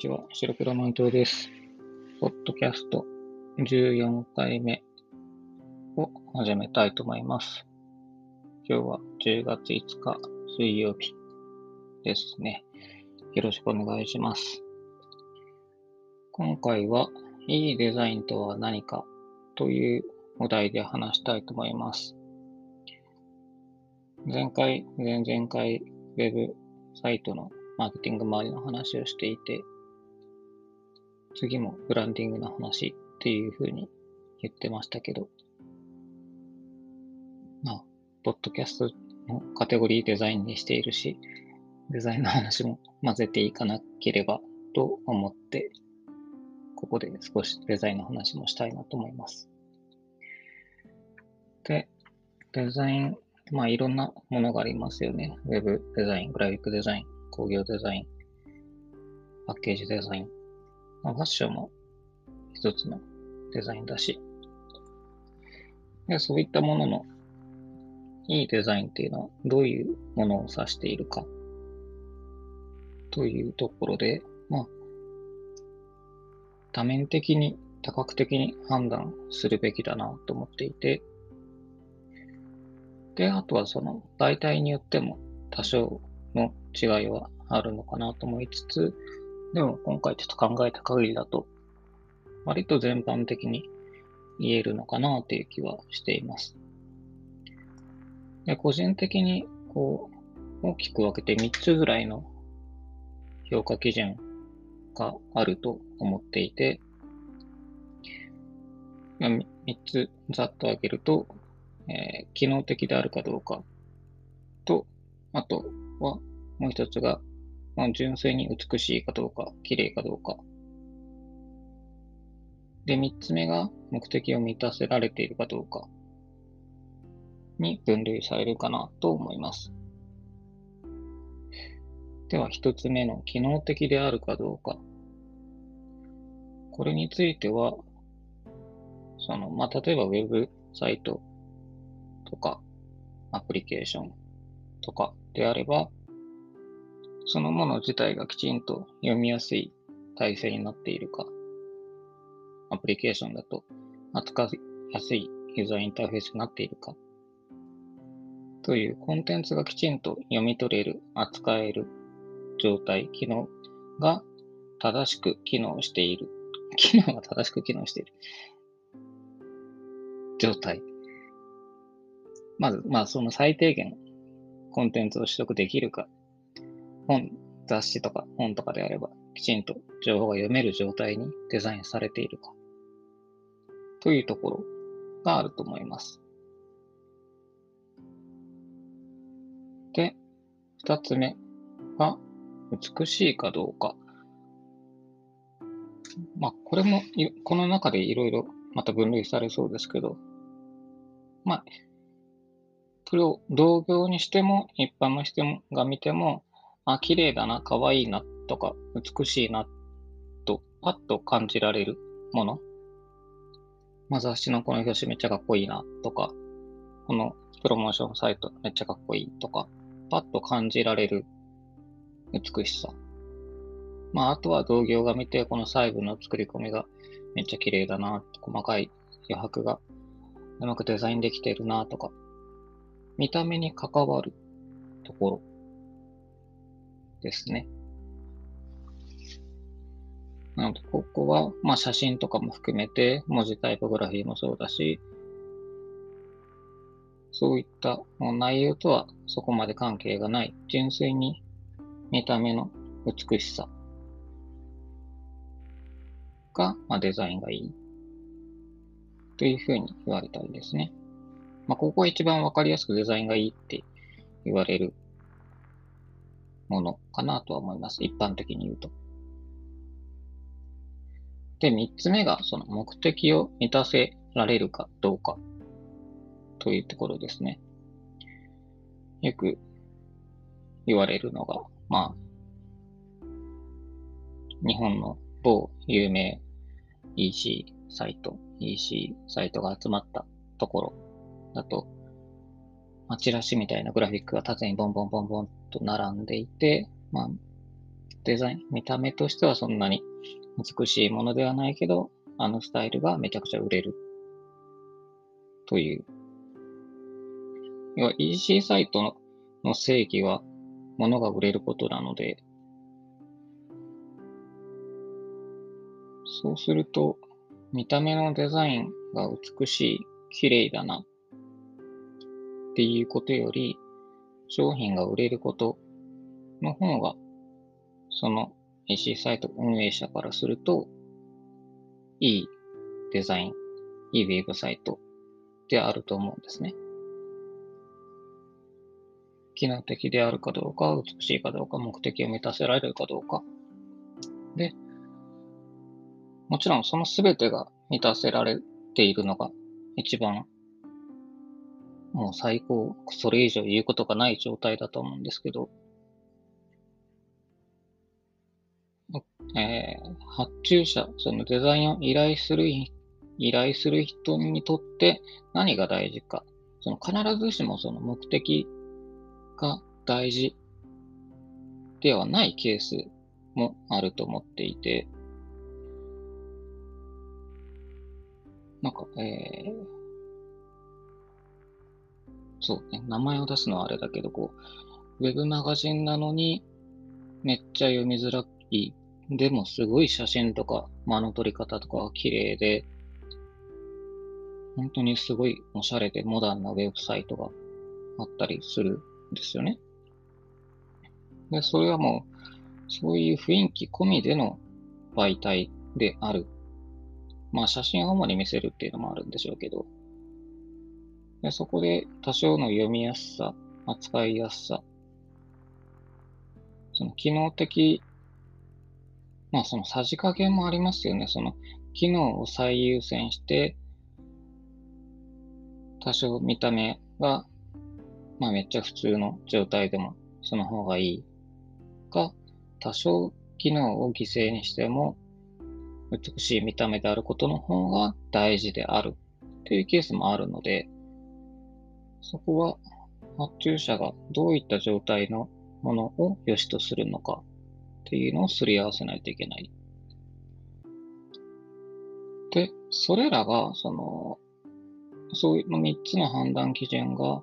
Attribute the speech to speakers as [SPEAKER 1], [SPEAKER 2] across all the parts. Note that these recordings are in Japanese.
[SPEAKER 1] ちは、白黒満潮です。ポッドキャスト14回目を始めたいと思います。今日は10月5日水曜日ですね。よろしくお願いします。今回は、いいデザインとは何かというお題で話したいと思います。前回、前々回、ウェブサイトのマーケティング周りの話をしていて、次もブランディングの話っていうふうに言ってましたけど、まあ、ポッドキャストのカテゴリーデザインにしているし、デザインの話も混ぜていかなければと思って、ここで少しデザインの話もしたいなと思います。で、デザイン、まあいろんなものがありますよね。ウェブデザイン、グラフィックデザイン、工業デザイン、パッケージデザイン、まあ、ファッションも一つのデザインだし、でそういったもののいいデザインっていうのはどういうものを指しているかというところで、まあ、多面的に多角的に判断するべきだなと思っていて、で、あとはその媒体によっても多少の違いはあるのかなと思いつつ、でも今回ちょっと考えた限りだと、割と全般的に言えるのかなという気はしています。で個人的にこう大きく分けて3つぐらいの評価基準があると思っていて、3つざっと挙げると、えー、機能的であるかどうかと、あとはもう一つが、まあ、純粋に美しいかどうか、綺麗かどうか。で、三つ目が目的を満たせられているかどうかに分類されるかなと思います。では、一つ目の機能的であるかどうか。これについては、その、まあ、例えばウェブサイトとか、アプリケーションとかであれば、そのもの自体がきちんと読みやすい体制になっているか、アプリケーションだと扱いやすいユーザーインターフェースになっているか、というコンテンツがきちんと読み取れる、扱える状態、機能が正しく機能している。機能が正しく機能している状態。まず、まあ、その最低限コンテンツを取得できるか本、雑誌とか本とかであれば、きちんと情報が読める状態にデザインされているか、というところがあると思います。で、二つ目が、美しいかどうか。まあ、これも、この中でいろいろまた分類されそうですけど、まあ、これを同業にしても、一般の人が見ても、あ、綺麗だな、可愛いなとか、美しいなと、パッと感じられるもの？まあ、雑誌のこの表紙めっちゃかっこいいなとか、このプロモーションサイトめっちゃかっこいいとか、パッと感じられる美しさ。まあ、あとは同業が見て、この細部の作り込みがめっちゃ綺麗だな、細かい余白がうまくデザインできてるなとか、見た目に関わるところですね。なので、ここは、まあ、写真とかも含めて、文字タイポグラフィーもそうだし、そういった内容とはそこまで関係がない、純粋に見た目の美しさが、まあ、デザインがいいというふうに言われたりですね。まあ、ここが一番わかりやすくデザインがいいって言われるものかなとは思います。一般的に言うと。で、三つ目が、その目的を満たせられるかどうかというところですね。よく言われるのが、まあ、日本の某有名 EC サイト、EC サイトが集まったところだと、まあ、チラシみたいなグラフィックが縦にボンボンボンボンと並んでいて、まあ、デザイン、見た目としてはそんなに美しいものではないけど、あのスタイルがめちゃくちゃ売れる。という。要は EC サイトの正義は物が売れることなので、そうすると、見た目のデザインが美しい、綺麗だなっていうことより、商品が売れることの方が、その EC サイト運営者からすると、いいデザイン、いいウェブサイトであると思うんですね。機能的であるかどうか、美しいかどうか、目的を満たせられるかどうか。で、もちろんその全てが満たせられているのが一番もう最高、それ以上言うことがない状態だと思うんですけど、えー、発注者、そのデザインを依頼する、依頼する人にとって何が大事か。その必ずしもその目的が大事ではないケースもあると思っていて、なんか、えー、そうね、名前を出すのはあれだけど、こう、ウェブマガジンなのに、めっちゃ読みづらい。でもすごい写真とか、間の取り方とかが綺麗で、本当にすごいおしゃれでモダンなウェブサイトがあったりするんですよね。で、それはもう、そういう雰囲気込みでの媒体である。まあ写真を主に見せるっていうのもあるんでしょうけど、でそこで多少の読みやすさ、扱いやすさ、その機能的、まあそのさじ加減もありますよね。その機能を最優先して、多少見た目が、まあめっちゃ普通の状態でもその方がいいか、多少機能を犠牲にしても美しい見た目であることの方が大事であるというケースもあるので、そこは発注者がどういった状態のものを良しとするのかっていうのをすり合わせないといけない。で、それらが、その、そういう3つの判断基準が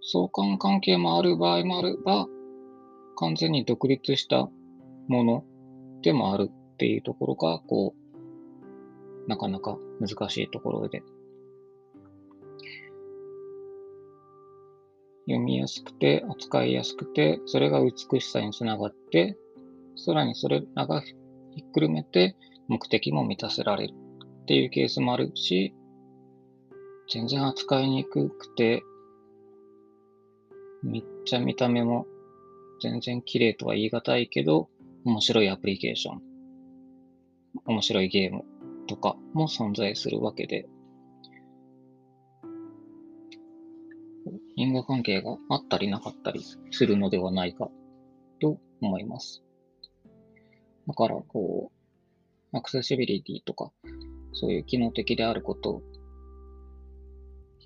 [SPEAKER 1] 相関関係もある場合もあれば、完全に独立したものでもあるっていうところが、こう、なかなか難しいところで読みやすくて、扱いやすくて、それが美しさにつながって、さらにそれらがひっくるめて目的も満たせられるっていうケースもあるし、全然扱いにくくて、めっちゃ見た目も全然綺麗とは言い難いけど、面白いアプリケーション、面白いゲームとかも存在するわけで、因果関係があったりなかったりするのではないかと思います。だから、こう、アクセシビリティとか、そういう機能的であること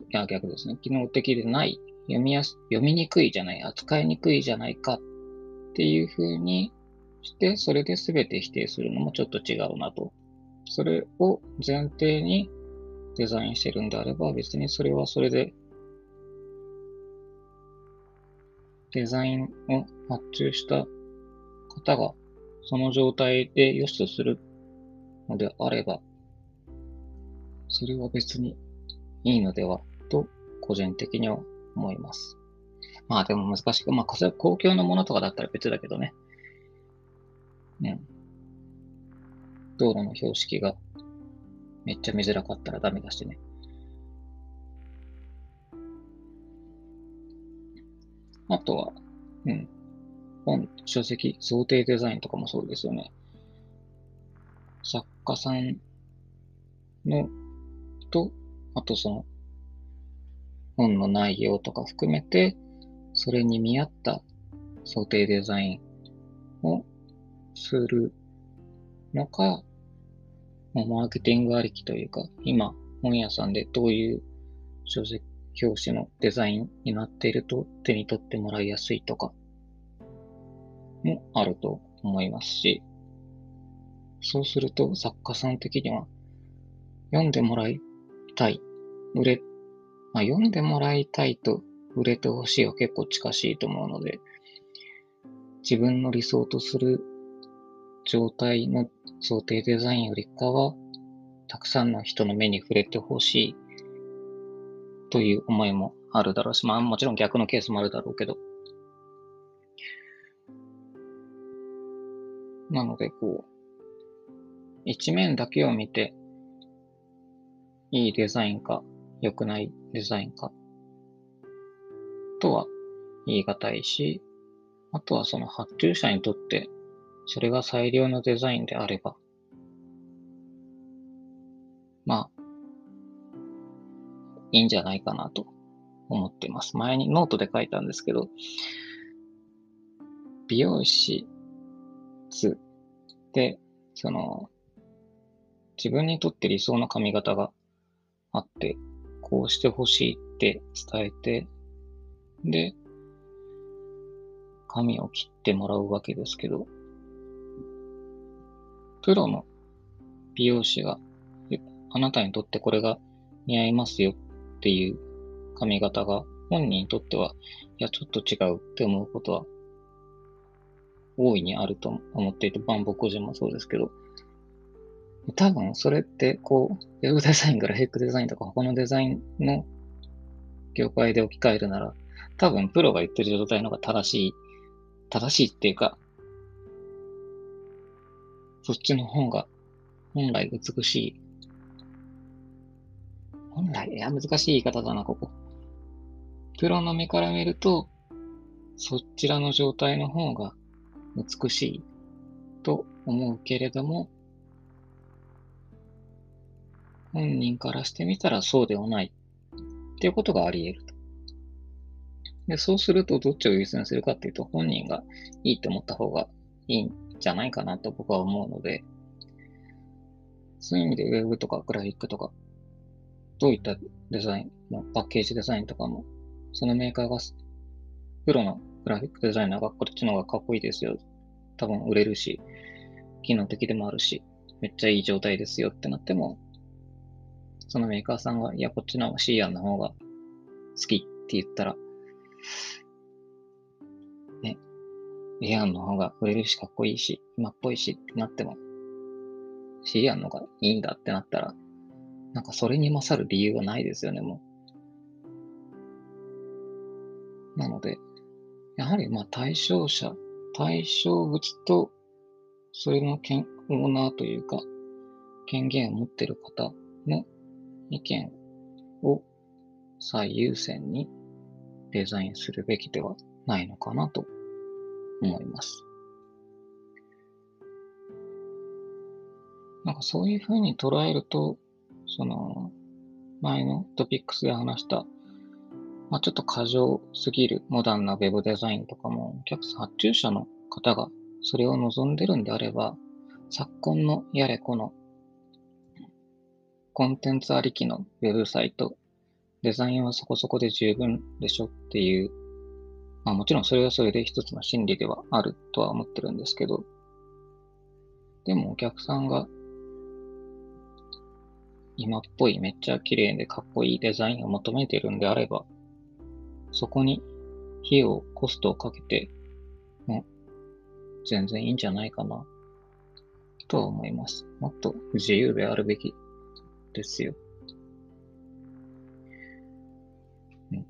[SPEAKER 1] いや、逆ですね。機能的でない、読みやす、読みにくいじゃない、扱いにくいじゃないかっていうふうにして、それで全て否定するのもちょっと違うなと。それを前提にデザインしてるんであれば、別にそれはそれでデザインを発注した方がその状態で良しとするのであれば、それは別にいいのではと個人的には思います。まあでも難しく、まあ公共のものとかだったら別だけどね。うん。道路の標識がめっちゃ見づらかったらダメだしね。あとは、うん。本、書籍、想定デザインとかもそうですよね。作家さんの、と、あとその、本の内容とか含めて、それに見合った想定デザインをするのか、マーケティングありきというか、今、本屋さんでどういう書籍表紙のデザインになっていると手に取ってもらいやすいとかもあると思いますし、そうすると作家さん的には読んでもらいたい、売れ、まあ、読んでもらいたいと売れてほしいは結構近しいと思うので、自分の理想とする状態の想定デザインよりかは、たくさんの人の目に触れてほしいという思いもあるだろうし、まあもちろん逆のケースもあるだろうけど。なので、こう、一面だけを見て、いいデザインか、良くないデザインか、とは言い難いし、あとはその発注者にとって、それが最良のデザインであれば、まあ、いいんじゃないかなと思ってます。前にノートで書いたんですけど、美容師図で、その、自分にとって理想の髪型があって、こうしてほしいって伝えて、で、髪を切ってもらうわけですけど、プロの美容師が、あなたにとってこれが似合いますよっっていう髪型が本人にとっては、いや、ちょっと違うって思うことは大いにあると思っていて、バンボ個人もそうですけど、多分それってこう、ウェブデザイン、グラフィックデザインとか他のデザインの業界で置き換えるなら、多分プロが言ってる状態の方が正しい、正しいっていうか、そっちの方が本来美しい本来、いや、難しい言い方だな、ここ。プロの目から見ると、そちらの状態の方が美しいと思うけれども、本人からしてみたらそうではないっていうことがあり得ると。で、そうするとどっちを優先するかっていうと、本人がいいと思った方がいいんじゃないかなと僕は思うので、そういう意味で Web とかグラフィックとかどういったデザイン、パッケージデザインとかも、そのメーカーが、プロのグラフィックデザイナーがこっちの方がかっこいいですよ。多分売れるし、機能的でもあるし、めっちゃいい状態ですよってなっても、そのメーカーさんが、いや、こっちの C 案の方が好きって言ったら、ね、A 案の方が売れるしかっこいいし、今っぽいしってなっても、C 案の方がいいんだってなったら、なんかそれに勝る理由はないですよね、もう。なので、やはりまあ対象者、対象物と、それの権オーナーというか、権限を持っている方の意見を最優先にデザインするべきではないのかなと思います。なんかそういうふうに捉えると、その、前のトピックスで話した、まあ、ちょっと過剰すぎるモダンな web デザインとかも、お客さん、発注者の方がそれを望んでるんであれば、昨今のやれこのコンテンツありきのウェブサイト、デザインはそこそこで十分でしょっていう、まあもちろんそれはそれで一つの心理ではあるとは思ってるんですけど、でもお客さんが今っぽいめっちゃ綺麗でかっこいいデザインを求めているんであれば、そこに費用、コストをかけても全然いいんじゃないかな、とは思います。もっと自由であるべきですよ。うん、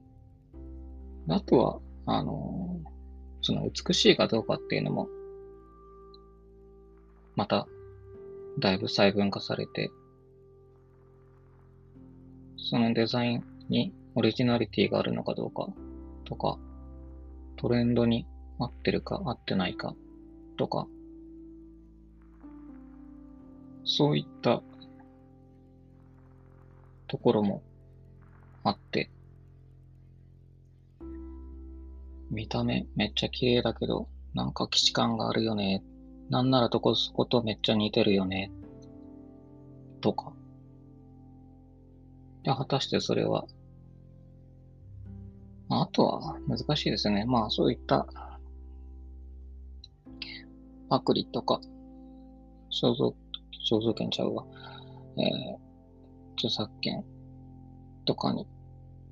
[SPEAKER 1] あとは、あのー、その美しいかどうかっていうのも、また、だいぶ細分化されてそのデザインにオリジナリティがあるのかどうかとか、トレンドに合ってるか合ってないかとか、そういったところもあって、見た目めっちゃ綺麗だけど、なんか既視感があるよね。なんならどこそことめっちゃ似てるよね。とか。で、果たしてそれは、あとは難しいですね。まあそういったパクリとか、肖像、肖像権ちゃうわ。えー、著作権とかに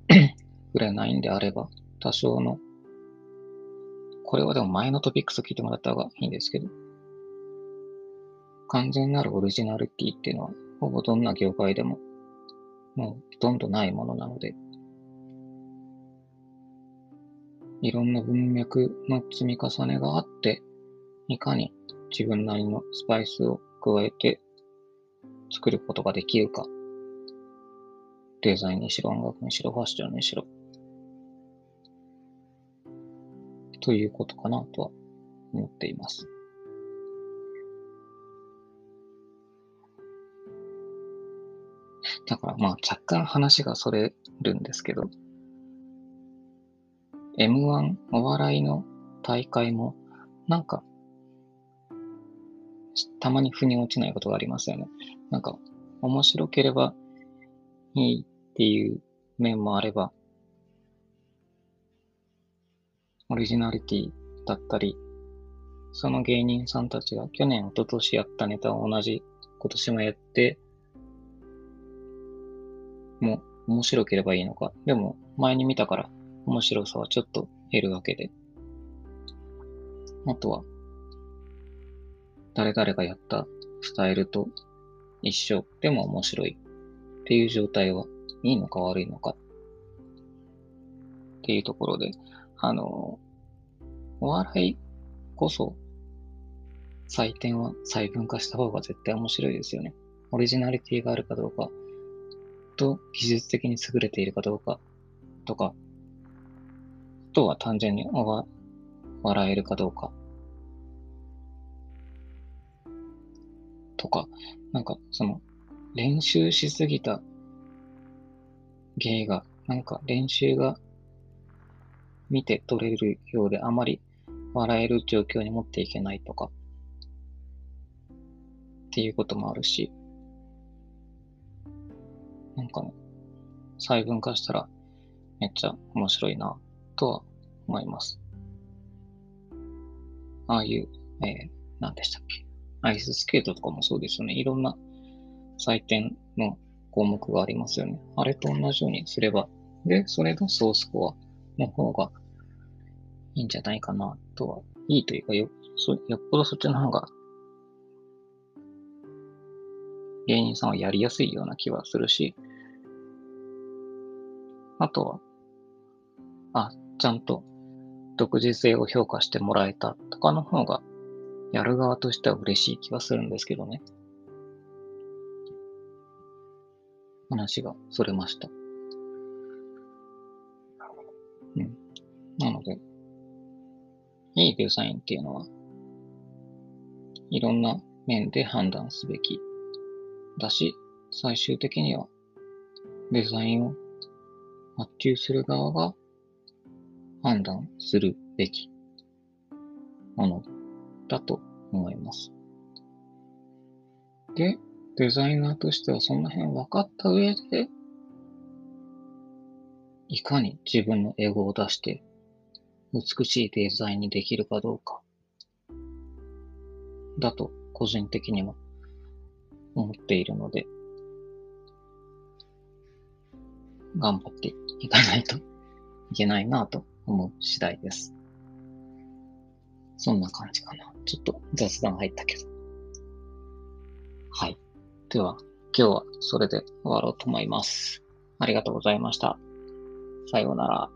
[SPEAKER 1] 触れないんであれば、多少の、これはでも前のトピックス聞いてもらった方がいいんですけど、完全なるオリジナリティっていうのは、ほぼどんな業界でも、もうほとんどないものなので、いろんな文脈の積み重ねがあって、いかに自分なりのスパイスを加えて作ることができるか。デザインにしろ、音楽にしろ、ファッションにしろ。ということかなとは思っています。だからまあ若干話がそれるんですけど、M1 お笑いの大会もなんかたまに腑に落ちないことがありますよね。なんか面白ければいいっていう面もあれば、オリジナリティだったり、その芸人さんたちが去年、一昨年やったネタを同じ今年もやって、も面白ければいいのか。でも前に見たから面白さはちょっと減るわけで。あとは、誰々がやったスタイルと一緒でも面白いっていう状態はいいのか悪いのかっていうところで、あの、お笑いこそ採点は細分化した方が絶対面白いですよね。オリジナリティがあるかどうかと技術的に優れているかどうかとか、あとは単純に笑えるかどうか。とか、なんかその練習しすぎた芸が、なんか練習が見て取れるようであまり笑える状況に持っていけないとか、っていうこともあるし、なんかね、細分化したらめっちゃ面白いな、とは思います。ああいう、えー、何でしたっけ？アイススケートとかもそうですよね。いろんな採点の項目がありますよね。あれと同じようにすれば、で、それがソースコアの方がいいんじゃないかなとは、いいというかよ、そよっぽどそっちの方が芸人さんはやりやすいような気はするし、あとは、あ、ちゃんと独自性を評価してもらえたとかの方が、やる側としては嬉しい気はするんですけどね。話がそれました。うん。なので、いいデザインっていうのは、いろんな面で判断すべきだし、最終的にはデザインを発注する側が判断するべきものだと思います。で、デザイナーとしてはその辺分かった上で、いかに自分のエゴを出して美しいデザインにできるかどうか、だと個人的には思っているので、頑張っていかないといけないなと思う次第です。そんな感じかな。ちょっと雑談入ったけど。はい。では、今日はそれで終わろうと思います。ありがとうございました。さようなら。